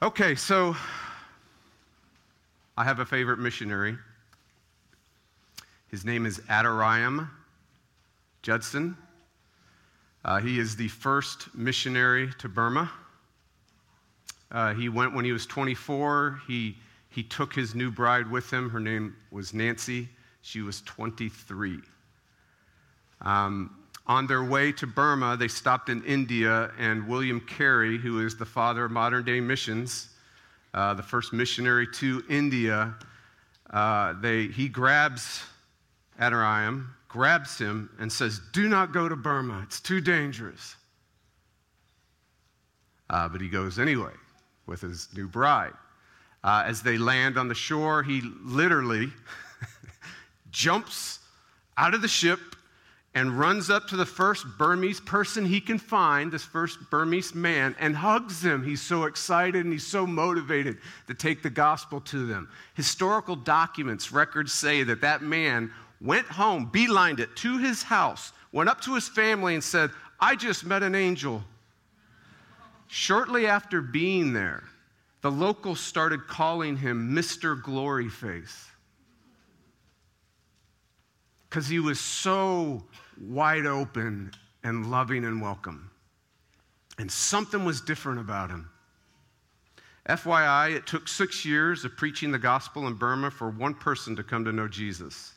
Okay, so I have a favorite missionary. His name is Adoniram Judson. Uh, he is the first missionary to Burma. Uh, he went when he was 24. He, he took his new bride with him. Her name was Nancy. She was 23. Um, on their way to Burma, they stopped in India, and William Carey, who is the father of modern day missions, uh, the first missionary to India, uh, they, he grabs Adoniram, grabs him, and says, Do not go to Burma, it's too dangerous. Uh, but he goes anyway with his new bride. Uh, as they land on the shore, he literally jumps out of the ship and runs up to the first Burmese person he can find, this first Burmese man, and hugs him. He's so excited and he's so motivated to take the gospel to them. Historical documents, records say that that man went home, beelined it to his house, went up to his family and said, I just met an angel. Shortly after being there, the locals started calling him Mr. Gloryface because he was so wide open and loving and welcome. And something was different about him. FYI, it took six years of preaching the gospel in Burma for one person to come to know Jesus.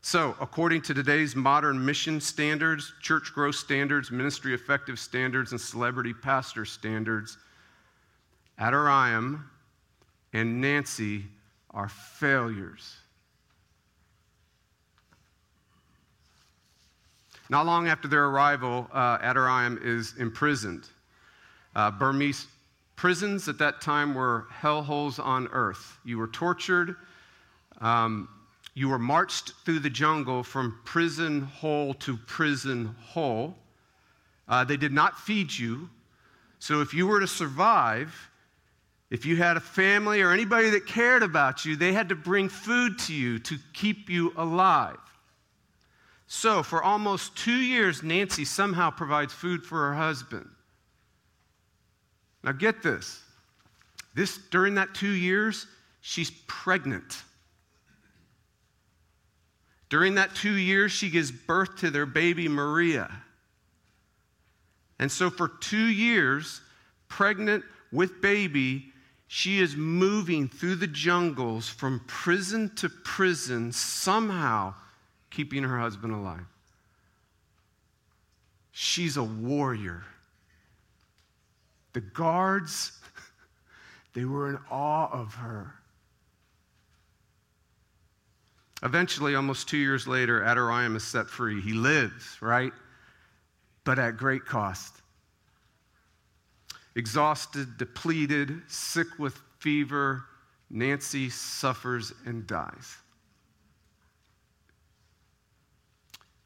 So, according to today's modern mission standards, church growth standards, ministry effective standards, and celebrity pastor standards, Adoniram and Nancy are failures. Not long after their arrival, uh, is imprisoned. Uh, Burmese prisons at that time were hellholes on earth. You were tortured. Um, you were marched through the jungle from prison hole to prison hole. Uh, they did not feed you. So if you were to survive, if you had a family or anybody that cared about you, they had to bring food to you to keep you alive. So, for almost two years, Nancy somehow provides food for her husband. Now, get this. This during that two years, she's pregnant. During that two years, she gives birth to their baby Maria. And so, for two years, pregnant with baby, she is moving through the jungles from prison to prison, somehow keeping her husband alive. She's a warrior. The guards, they were in awe of her. Eventually, almost two years later, Adoniram is set free. He lives, right? But at great cost. Exhausted, depleted, sick with fever, Nancy suffers and dies.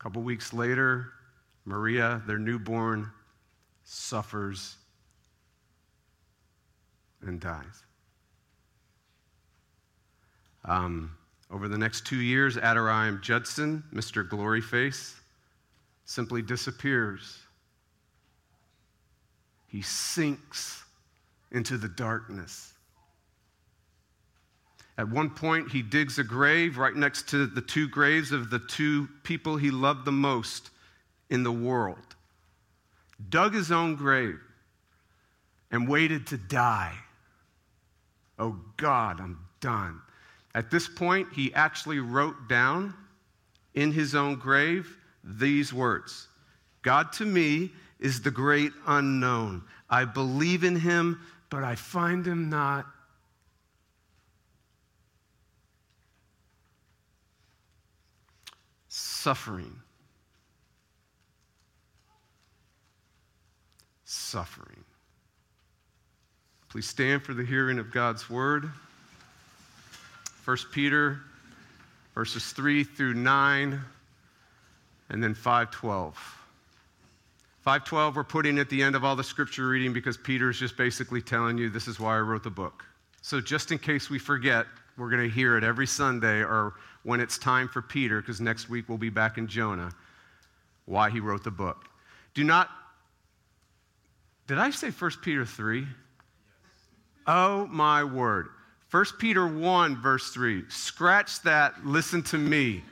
A couple weeks later, Maria, their newborn, suffers and dies. Um, over the next two years, Adoniram Judson, Mr. Gloryface, simply disappears. He sinks into the darkness. At one point, he digs a grave right next to the two graves of the two people he loved the most in the world. Dug his own grave and waited to die. Oh God, I'm done. At this point, he actually wrote down in his own grave these words God to me is the great unknown. I believe in him, but I find him not suffering. Suffering. Please stand for the hearing of God's word. 1 Peter verses 3 through 9 and then 512. 512 we're putting at the end of all the scripture reading because Peter is just basically telling you this is why I wrote the book. So just in case we forget, we're going to hear it every Sunday or when it's time for Peter, because next week we'll be back in Jonah, why he wrote the book. Do not, did I say 1 Peter 3? Oh my word. 1 Peter 1, verse 3. Scratch that, listen to me.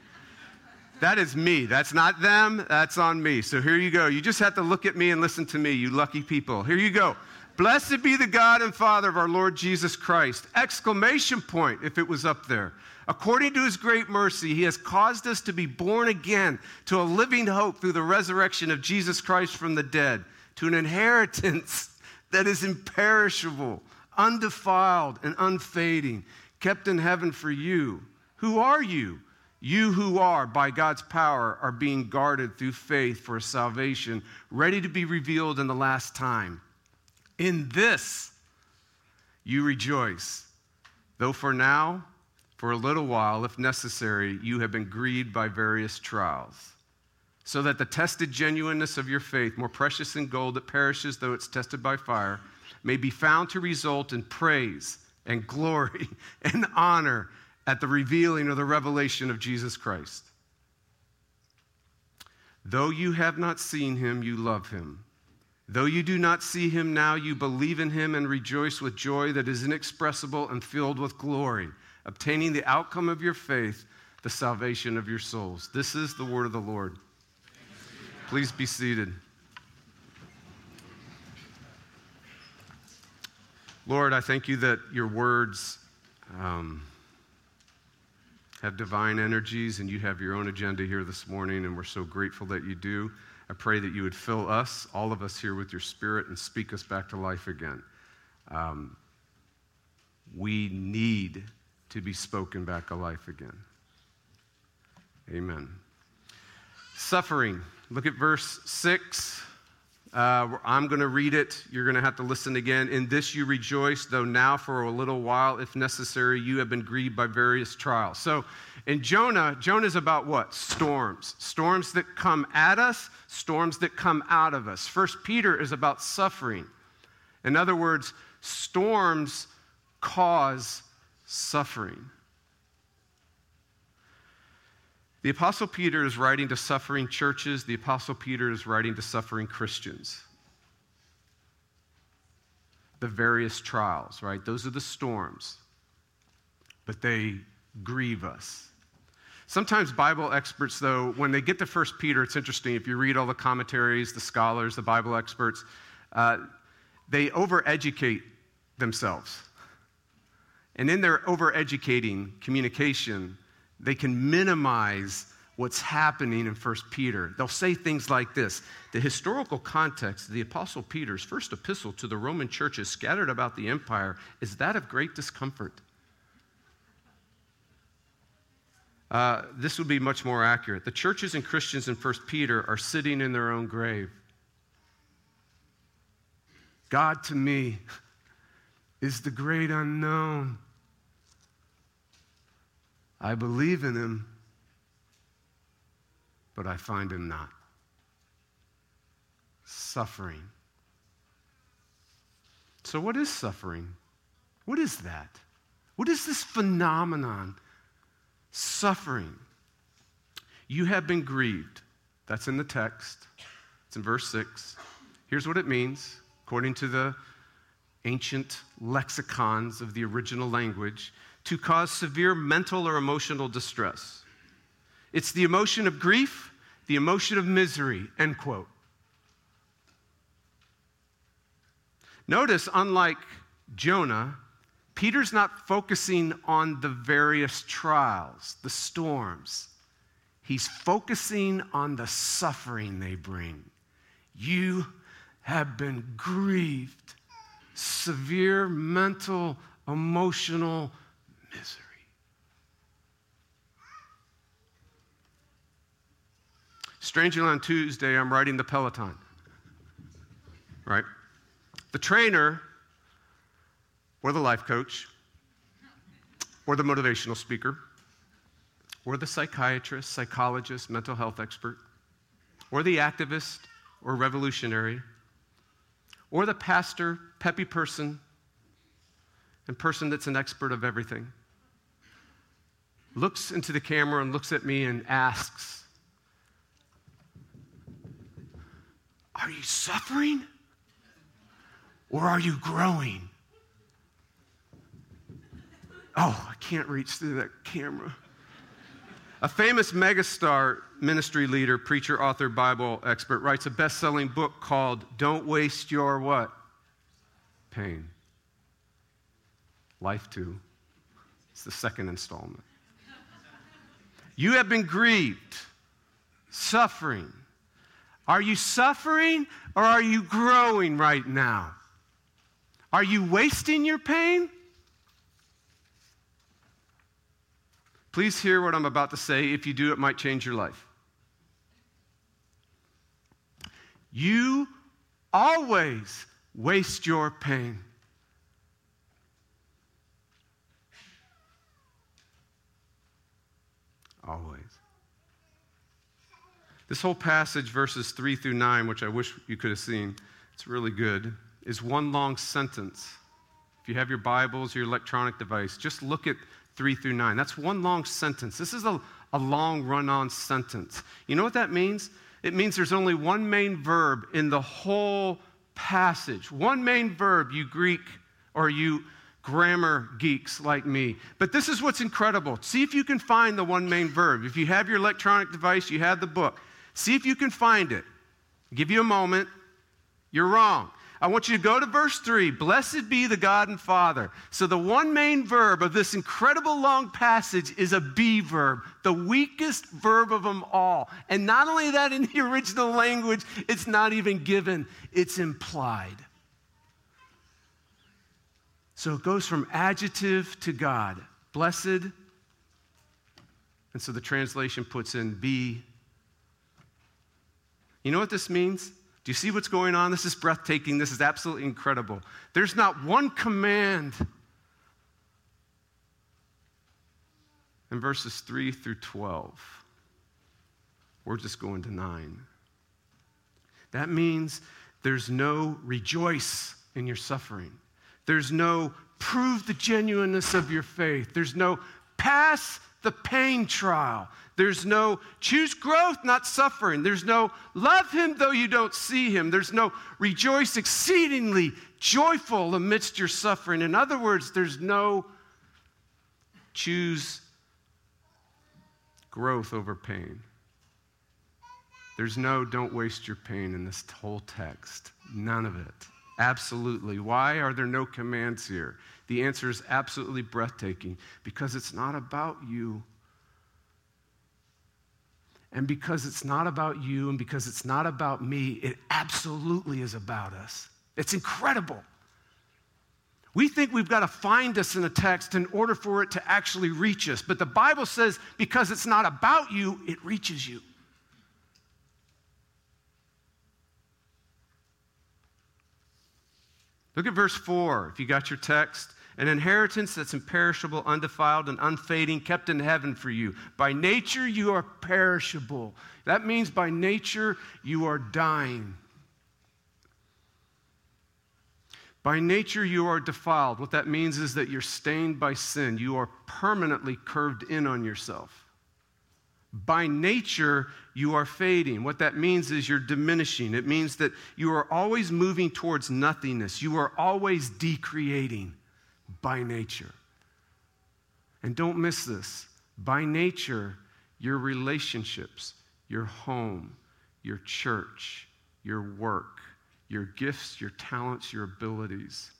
That is me. That's not them, that's on me. So here you go. You just have to look at me and listen to me, you lucky people. Here you go. Blessed be the God and Father of our Lord Jesus Christ. Exclamation point if it was up there. According to his great mercy, he has caused us to be born again to a living hope through the resurrection of Jesus Christ from the dead, to an inheritance that is imperishable, undefiled, and unfading, kept in heaven for you. Who are you? You who are, by God's power, are being guarded through faith for salvation, ready to be revealed in the last time. In this you rejoice, though for now, for a little while, if necessary, you have been grieved by various trials, so that the tested genuineness of your faith, more precious than gold that perishes though it's tested by fire, may be found to result in praise and glory and honor at the revealing or the revelation of Jesus Christ. Though you have not seen him, you love him. Though you do not see him now, you believe in him and rejoice with joy that is inexpressible and filled with glory, obtaining the outcome of your faith, the salvation of your souls. This is the word of the Lord. Please be seated. Lord, I thank you that your words. Um, have divine energies and you have your own agenda here this morning, and we're so grateful that you do. I pray that you would fill us, all of us here, with your spirit and speak us back to life again. Um, we need to be spoken back to life again. Amen. Suffering. Look at verse 6. Uh, I'm going to read it. You're going to have to listen again. In this you rejoice, though now for a little while, if necessary, you have been grieved by various trials. So in Jonah, Jonah is about what? Storms. Storms that come at us, storms that come out of us. First Peter is about suffering. In other words, storms cause suffering. The Apostle Peter is writing to suffering churches, the Apostle Peter is writing to suffering Christians. The various trials, right? Those are the storms, but they grieve us. Sometimes Bible experts, though, when they get to 1 Peter, it's interesting. If you read all the commentaries, the scholars, the Bible experts, uh, they overeducate themselves. And in their overeducating communication, they can minimize what's happening in 1 Peter. They'll say things like this The historical context of the Apostle Peter's first epistle to the Roman churches scattered about the empire is that of great discomfort. Uh, this would be much more accurate. The churches and Christians in 1 Peter are sitting in their own grave. God to me is the great unknown. I believe in him, but I find him not. Suffering. So, what is suffering? What is that? What is this phenomenon? Suffering. You have been grieved. That's in the text. It's in verse 6. Here's what it means, according to the ancient lexicons of the original language to cause severe mental or emotional distress. It's the emotion of grief, the emotion of misery, end quote. Notice, unlike Jonah, Peter's not focusing on the various trials, the storms. He's focusing on the suffering they bring. You have been grieved, severe mental, emotional misery. Strangely, on Tuesday, I'm riding the Peloton. Right? The trainer, or the life coach, or the motivational speaker, or the psychiatrist, psychologist, mental health expert, or the activist or revolutionary, or the pastor, peppy person, and person that's an expert of everything looks into the camera and looks at me and asks, Are you suffering or are you growing? Oh, I can't reach through that camera. A famous megastar ministry leader, preacher, author, Bible expert writes a best selling book called Don't Waste Your What? Pain. Life 2. It's the second installment. You have been grieved, suffering. Are you suffering or are you growing right now? Are you wasting your pain? Please hear what I'm about to say. If you do, it might change your life. You always waste your pain. Always. This whole passage, verses 3 through 9, which I wish you could have seen, it's really good, is one long sentence. If you have your Bibles, your electronic device, just look at 3 through 9. That's one long sentence. This is a, a long run on sentence. You know what that means? It means there's only one main verb in the whole passage. One main verb, you Greek or you grammar geeks like me. But this is what's incredible. See if you can find the one main verb. If you have your electronic device, you have the book. See if you can find it. I'll give you a moment. You're wrong. I want you to go to verse 3 Blessed be the God and Father. So, the one main verb of this incredible long passage is a be verb, the weakest verb of them all. And not only that, in the original language, it's not even given, it's implied. So, it goes from adjective to God. Blessed. And so the translation puts in be. You know what this means? Do you see what's going on? This is breathtaking. This is absolutely incredible. There's not one command in verses 3 through 12. We're just going to 9. That means there's no rejoice in your suffering. There's no prove the genuineness of your faith. There's no pass the pain trial. There's no choose growth, not suffering. There's no love him though you don't see him. There's no rejoice exceedingly joyful amidst your suffering. In other words, there's no choose growth over pain. There's no don't waste your pain in this whole text. None of it. Absolutely. Why are there no commands here? The answer is absolutely breathtaking because it's not about you. And because it's not about you and because it's not about me, it absolutely is about us. It's incredible. We think we've got to find us in a text in order for it to actually reach us. But the Bible says because it's not about you, it reaches you. Look at verse 4 if you got your text an inheritance that's imperishable, undefiled, and unfading, kept in heaven for you. By nature, you are perishable. That means by nature, you are dying. By nature, you are defiled. What that means is that you're stained by sin. You are permanently curved in on yourself. By nature, you are fading. What that means is you're diminishing. It means that you are always moving towards nothingness. You are always decreating by nature. And don't miss this. By nature, your relationships, your home, your church, your work, your gifts, your talents, your abilities,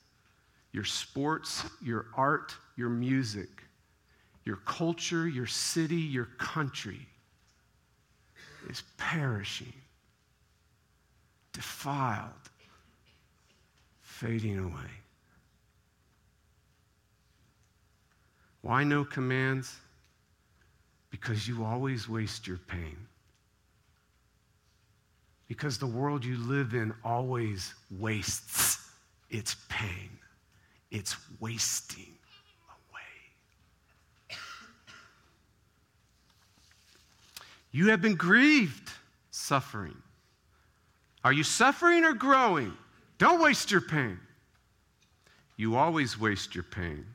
your sports, your art, your music, your culture, your city, your country is perishing, defiled, fading away. Why no commands? Because you always waste your pain. Because the world you live in always wastes its pain. It's wasting away. You have been grieved, suffering. Are you suffering or growing? Don't waste your pain. You always waste your pain.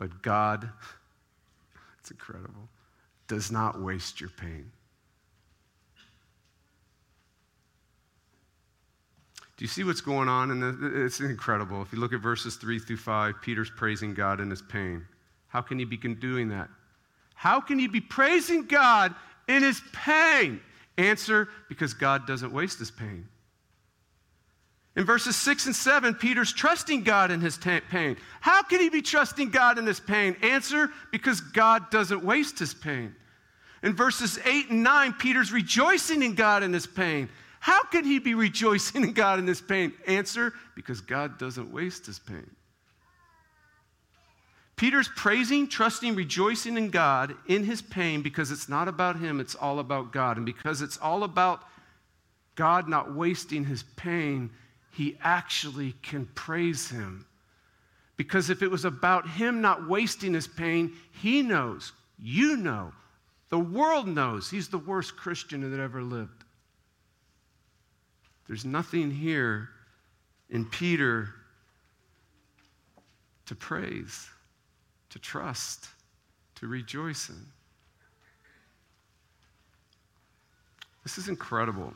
But God, it's incredible, does not waste your pain. Do you see what's going on? And it's incredible. If you look at verses 3 through 5, Peter's praising God in his pain. How can he be doing that? How can he be praising God in his pain? Answer because God doesn't waste his pain. In verses 6 and 7, Peter's trusting God in his t- pain. How can he be trusting God in his pain? Answer because God doesn't waste his pain. In verses 8 and 9, Peter's rejoicing in God in his pain. How can he be rejoicing in God in his pain? Answer because God doesn't waste his pain. Peter's praising, trusting, rejoicing in God in his pain because it's not about him, it's all about God. And because it's all about God not wasting his pain, he actually can praise him. Because if it was about him not wasting his pain, he knows, you know, the world knows he's the worst Christian that ever lived. There's nothing here in Peter to praise to trust, to rejoice in. This is incredible.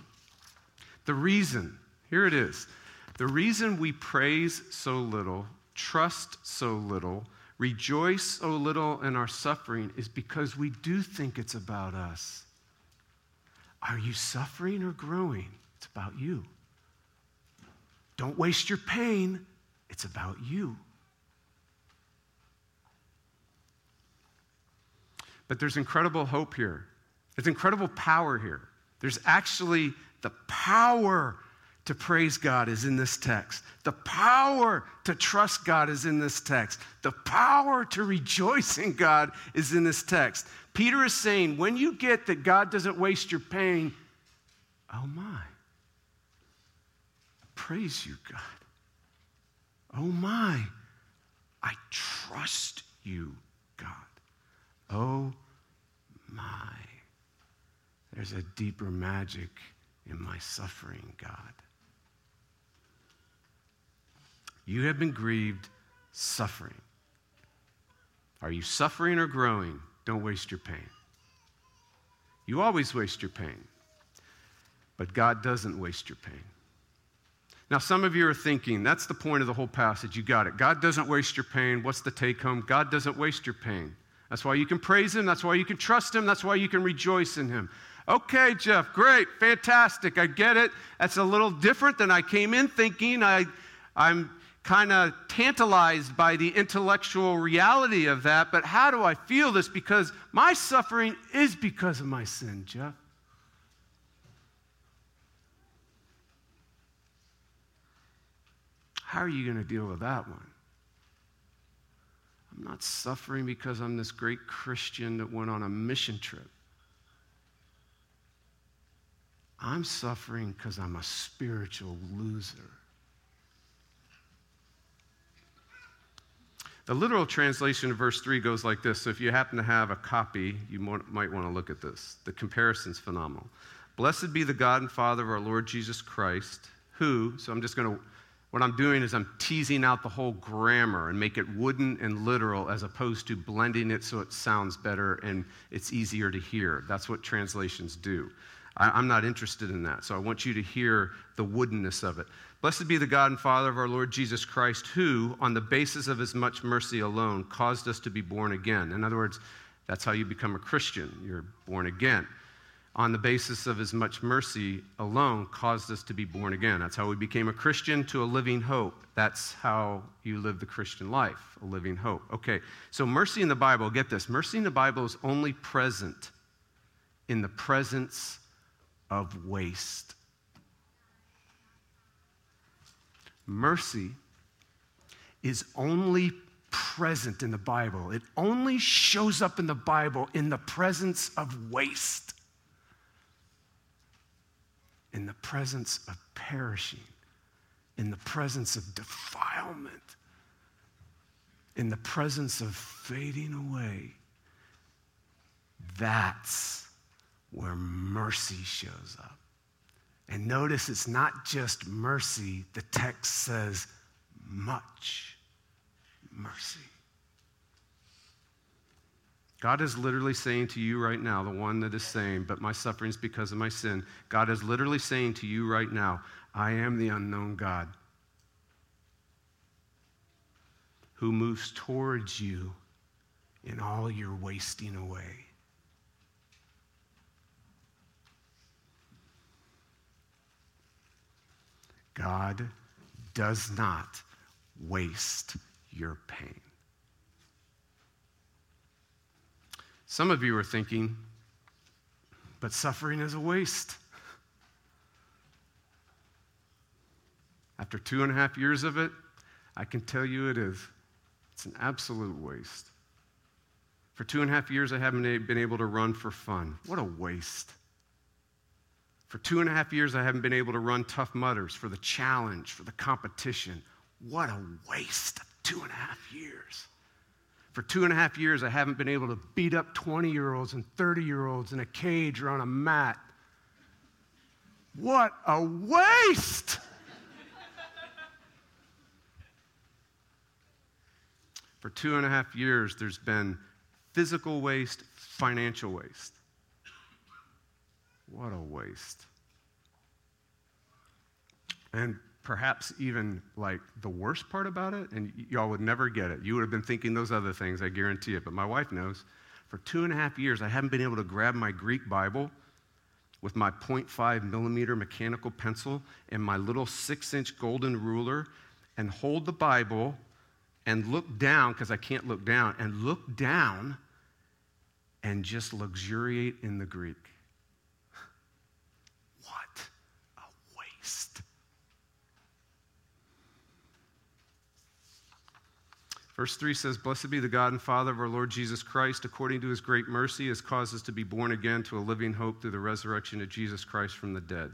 The reason, here it is, the reason we praise so little, trust so little, rejoice so little in our suffering is because we do think it's about us. Are you suffering or growing? It's about you. Don't waste your pain, it's about you. But there's incredible hope here. There's incredible power here. There's actually the power to praise God is in this text. The power to trust God is in this text. The power to rejoice in God is in this text. Peter is saying, when you get that God doesn't waste your pain, oh my, praise you, God. Oh my, I trust you, God. Oh my, there's a deeper magic in my suffering, God. You have been grieved suffering. Are you suffering or growing? Don't waste your pain. You always waste your pain, but God doesn't waste your pain. Now, some of you are thinking, that's the point of the whole passage. You got it. God doesn't waste your pain. What's the take home? God doesn't waste your pain. That's why you can praise Him. That's why you can trust Him. That's why you can rejoice in Him. Okay, Jeff, great, fantastic. I get it. That's a little different than I came in thinking. I, I'm kind of tantalized by the intellectual reality of that, but how do I feel this? Because my suffering is because of my sin, Jeff. How are you going to deal with that one? I'm not suffering because I'm this great Christian that went on a mission trip. I'm suffering because I'm a spiritual loser. The literal translation of verse 3 goes like this. So if you happen to have a copy, you might want to look at this. The comparison's phenomenal. Blessed be the God and Father of our Lord Jesus Christ, who, so I'm just going to what I'm doing is I'm teasing out the whole grammar and make it wooden and literal as opposed to blending it so it sounds better and it's easier to hear. That's what translations do. I, am not interested in that. So I want you to hear the woodenness of it. Blessed be the God and Father of our Lord Jesus Christ, who, on the basis of his much mercy alone, caused us to be born again. In other words, that's how you become a Christian. You're born again on the basis of his much mercy alone caused us to be born again. That's how we became a Christian to a living hope. That's how you live the Christian life, a living hope. Okay, so mercy in the Bible, get this mercy in the Bible is only present in the presence of waste. Mercy is only present in the Bible, it only shows up in the Bible in the presence of waste in the presence of perishing, in the presence of defilement, in the presence of fading away. That's where mercy shows up. And notice it's not just mercy, the text says much mercy. God is literally saying to you right now, the one that is saying, but my suffering is because of my sin. God is literally saying to you right now, I am the unknown God who moves towards you in all your wasting away. God does not waste your pain. Some of you are thinking, but suffering is a waste. After two and a half years of it, I can tell you it is. It's an absolute waste. For two and a half years, I haven't been able to run for fun. What a waste. For two and a half years, I haven't been able to run Tough Mudders for the challenge, for the competition. What a waste of two and a half years. For two and a half years, I haven't been able to beat up 20 year olds and 30 year olds in a cage or on a mat. What a waste! For two and a half years, there's been physical waste, financial waste. What a waste. And perhaps even like the worst part about it, and y- y'all would never get it. You would have been thinking those other things, I guarantee it. But my wife knows. For two and a half years, I haven't been able to grab my Greek Bible with my 0.5 millimeter mechanical pencil and my little six inch golden ruler and hold the Bible and look down, because I can't look down, and look down and just luxuriate in the Greek. What a waste. Verse 3 says, Blessed be the God and Father of our Lord Jesus Christ, according to his great mercy, has caused us to be born again to a living hope through the resurrection of Jesus Christ from the dead,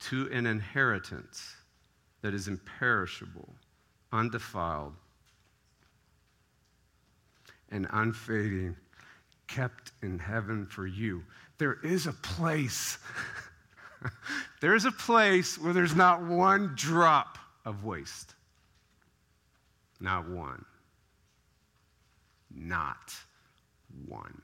to an inheritance that is imperishable, undefiled, and unfading, kept in heaven for you. There is a place. there's a place where there's not one drop of waste. Not one. Not one.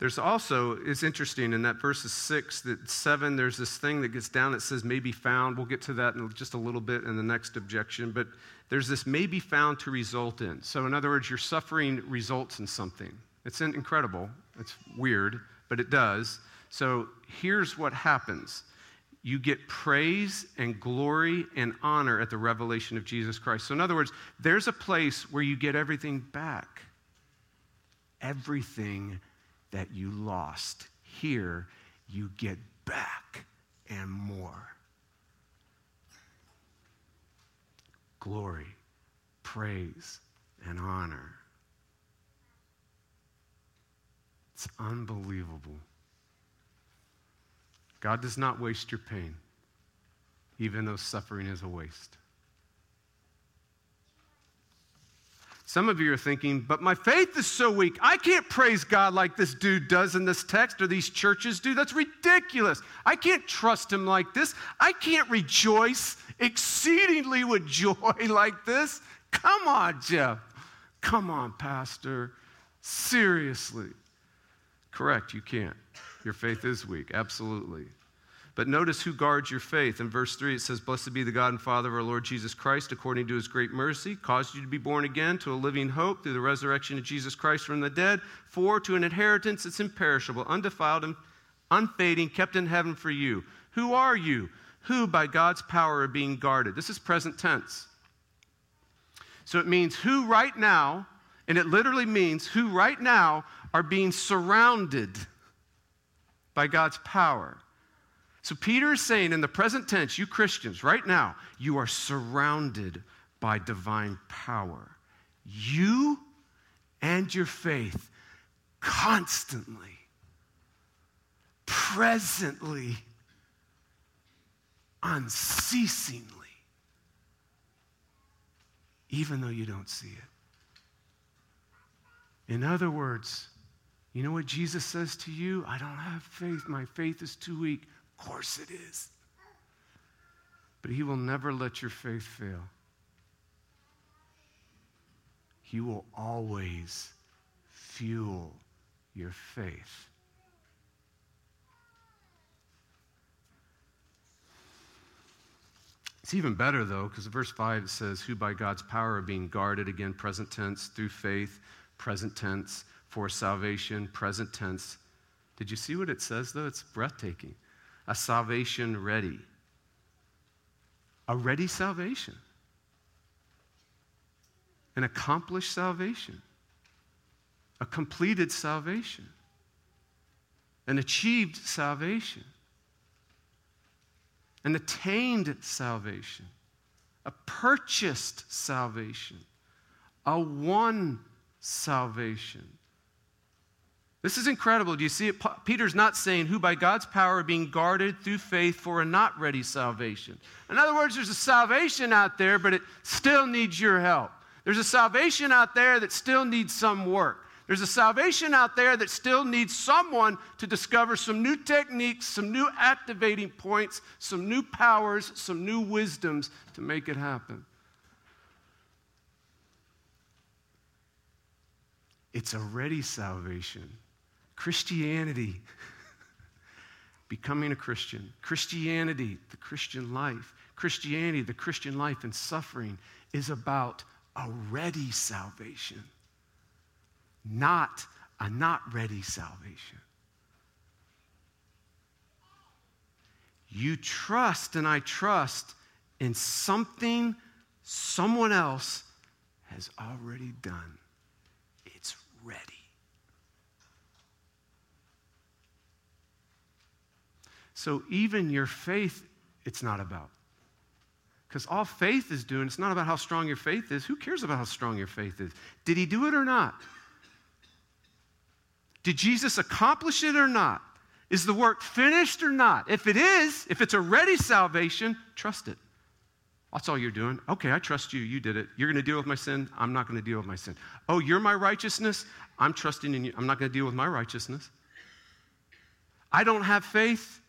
There's also, it's interesting in that verses six, that seven, there's this thing that gets down that says may be found. We'll get to that in just a little bit in the next objection, but there's this may be found to result in. So, in other words, your suffering results in something. It's incredible. It's weird, but it does. So, here's what happens you get praise and glory and honor at the revelation of Jesus Christ. So, in other words, there's a place where you get everything back. Everything that you lost. Here, you get back and more. Glory, praise, and honor. It's unbelievable. God does not waste your pain, even though suffering is a waste. Some of you are thinking, but my faith is so weak. I can't praise God like this dude does in this text or these churches do. That's ridiculous. I can't trust him like this. I can't rejoice exceedingly with joy like this. Come on, Jeff. Come on, Pastor. Seriously. Correct, you can't. Your faith is weak, absolutely. But notice who guards your faith. In verse 3, it says, Blessed be the God and Father of our Lord Jesus Christ, according to his great mercy, caused you to be born again to a living hope through the resurrection of Jesus Christ from the dead, for to an inheritance that's imperishable, undefiled, and unfading, kept in heaven for you. Who are you? Who, by God's power, are being guarded? This is present tense. So it means who right now, and it literally means who right now are being surrounded by God's power. So Peter is saying in the present tense, you Christians, right now, you are surrounded by divine power. You and your faith constantly, presently, unceasingly, even though you don't see it. In other words, you know what Jesus says to you? I don't have faith. My faith is too weak. Of course it is. But He will never let your faith fail. He will always fuel your faith. It's even better, though, because verse 5 says, Who by God's power are being guarded, again, present tense, through faith, present tense, for salvation, present tense. Did you see what it says, though? It's breathtaking. A salvation ready. A ready salvation. An accomplished salvation. A completed salvation. An achieved salvation an attained salvation, a purchased salvation, a won salvation. This is incredible. Do you see it? Peter's not saying who by God's power are being guarded through faith for a not ready salvation. In other words, there's a salvation out there, but it still needs your help. There's a salvation out there that still needs some work. There's a salvation out there that still needs someone to discover some new techniques, some new activating points, some new powers, some new wisdoms to make it happen. It's a ready salvation. Christianity, becoming a Christian, Christianity, the Christian life, Christianity, the Christian life and suffering is about a ready salvation not a not ready salvation. You trust and I trust in something someone else has already done. It's ready. So even your faith, it's not about. Because all faith is doing, it's not about how strong your faith is. Who cares about how strong your faith is? Did he do it or not? Did Jesus accomplish it or not? Is the work finished or not? If it is, if it's a ready salvation, trust it. That's all you're doing. Okay, I trust you. You did it. You're going to deal with my sin. I'm not going to deal with my sin. Oh, you're my righteousness. I'm trusting in you. I'm not going to deal with my righteousness. I don't have faith,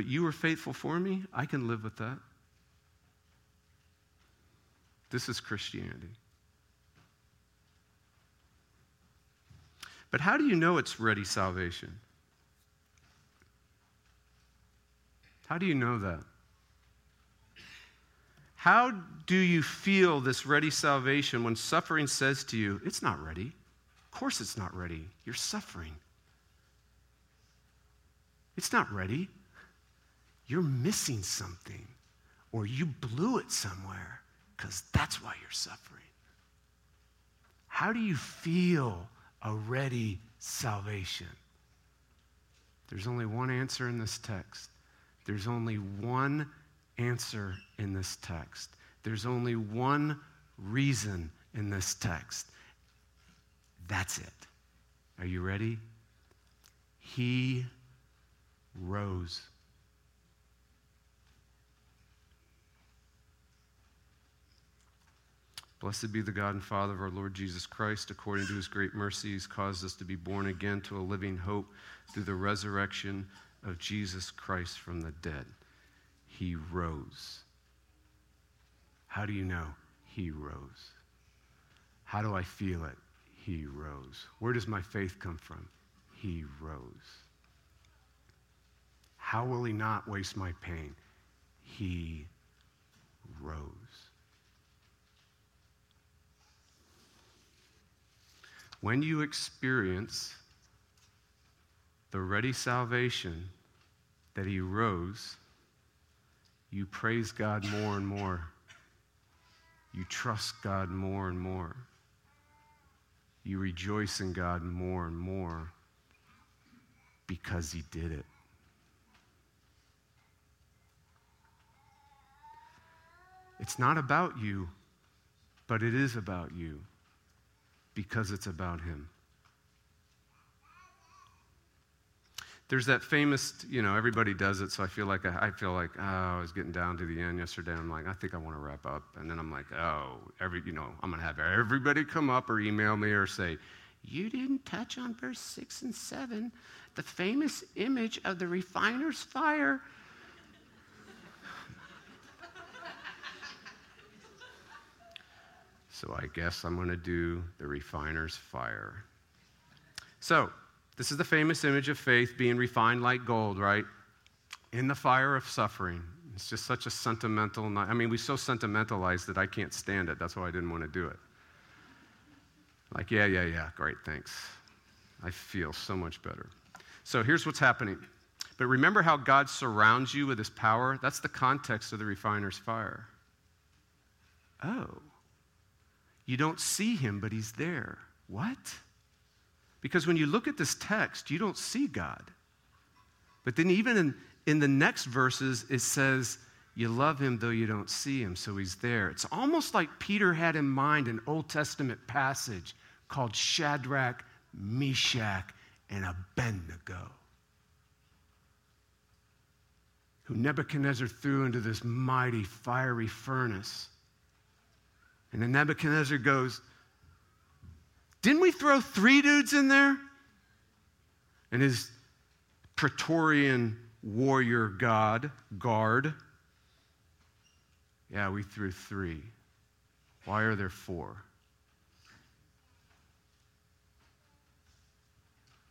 but you were faithful for me. I can live with that. This is Christianity. But how do you know it's ready salvation? How do you know that? How do you feel this ready salvation when suffering says to you, it's not ready? Of course, it's not ready. You're suffering. It's not ready. You're missing something, or you blew it somewhere because that's why you're suffering. How do you feel a ready salvation? There's only one answer in this text. There's only one answer in this text. There's only one reason in this text. That's it. Are you ready? He rose. Blessed be the God and Father of our Lord Jesus Christ. According to his great mercy, he's caused us to be born again to a living hope through the resurrection of Jesus Christ from the dead. He rose. How do you know? He rose. How do I feel it? He rose. Where does my faith come from? He rose. How will he not waste my pain? He rose. When you experience the ready salvation that He rose, you praise God more and more. You trust God more and more. You rejoice in God more and more because He did it. It's not about you, but it is about you because it's about Him. There's that famous, you know, everybody does it, so I feel like I, I feel like, oh, I was getting down to the end yesterday. I'm like, I think I want to wrap up, and then I'm like, oh, every, you know, I'm gonna have everybody come up or email me or say, you didn't touch on verse six and seven, the famous image of the refiner's fire. So I guess I'm going to do the refiner's fire. So, this is the famous image of faith being refined like gold, right? In the fire of suffering. It's just such a sentimental. I mean, we so sentimentalized that I can't stand it. That's why I didn't want to do it. Like, yeah, yeah, yeah, great, thanks. I feel so much better. So here's what's happening. But remember how God surrounds you with his power? That's the context of the refiner's fire. Oh, you don't see him, but he's there. What? Because when you look at this text, you don't see God. But then, even in, in the next verses, it says, You love him though you don't see him, so he's there. It's almost like Peter had in mind an Old Testament passage called Shadrach, Meshach, and Abednego, who Nebuchadnezzar threw into this mighty fiery furnace. And then Nebuchadnezzar goes, Didn't we throw three dudes in there? And his Praetorian warrior god, guard, yeah, we threw three. Why are there four?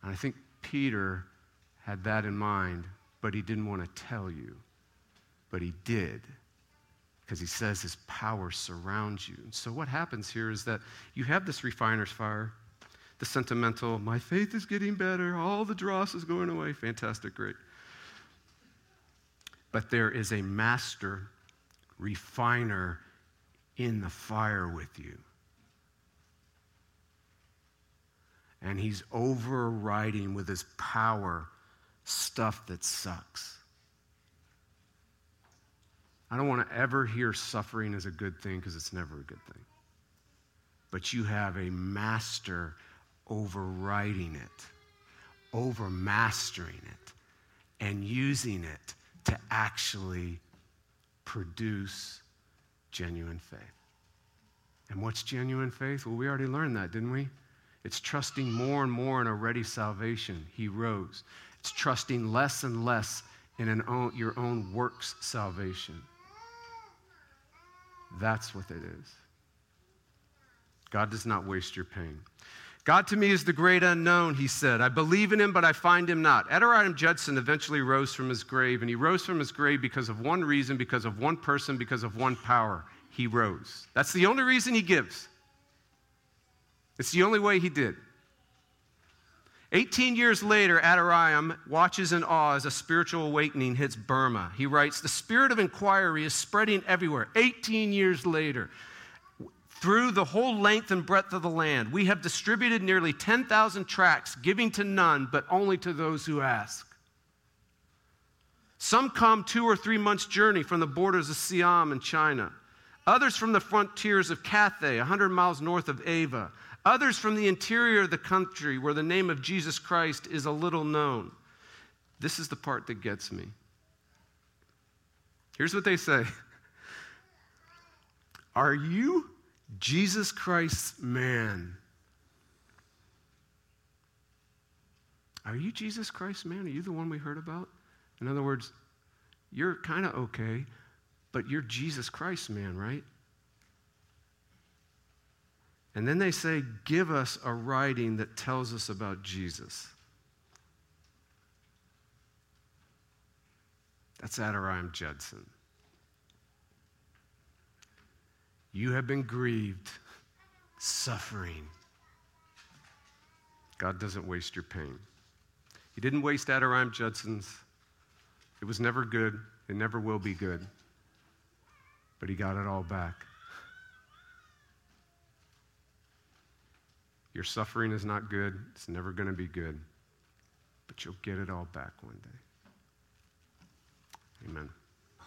And I think Peter had that in mind, but he didn't want to tell you. But he did, because he says his power surrounds you. And so what happens here is that you have this refiner's fire, the sentimental, my faith is getting better, all the dross is going away. Fantastic, great. But there is a master refiner in the fire with you. and he's overriding with his power stuff that sucks. I don't want to ever hear suffering is a good thing because it's never a good thing. But you have a master overriding it, overmastering it, and using it to actually produce genuine faith. And what's genuine faith? Well, we already learned that, didn't we? It's trusting more and more in a ready salvation. He rose. It's trusting less and less in own, your own works salvation. That's what it is. God does not waste your pain. God to me is the great unknown, he said. I believe in him, but I find him not. Adoniram Judson eventually rose from his grave, and he rose from his grave because of one reason, because of one person, because of one power. He rose. That's the only reason he gives. It's the only way he did. 18 years later, Adoniram watches in awe as a spiritual awakening hits Burma. He writes, The spirit of inquiry is spreading everywhere. 18 years later, through the whole length and breadth of the land, we have distributed nearly 10,000 tracts, giving to none, but only to those who ask. Some come two or three months' journey from the borders of Siam and China, others from the frontiers of Cathay, 100 miles north of Ava Others from the interior of the country where the name of Jesus Christ is a little known. This is the part that gets me. Here's what they say Are you Jesus Christ's man? Are you Jesus Christ's man? Are you the one we heard about? In other words, you're kind of okay, but you're Jesus Christ's man, right? And then they say, Give us a writing that tells us about Jesus. That's Adoniram Judson. You have been grieved, suffering. God doesn't waste your pain. He didn't waste Adoniram Judson's. It was never good. It never will be good. But he got it all back. Your suffering is not good, it's never going to be good, but you'll get it all back one day. Amen.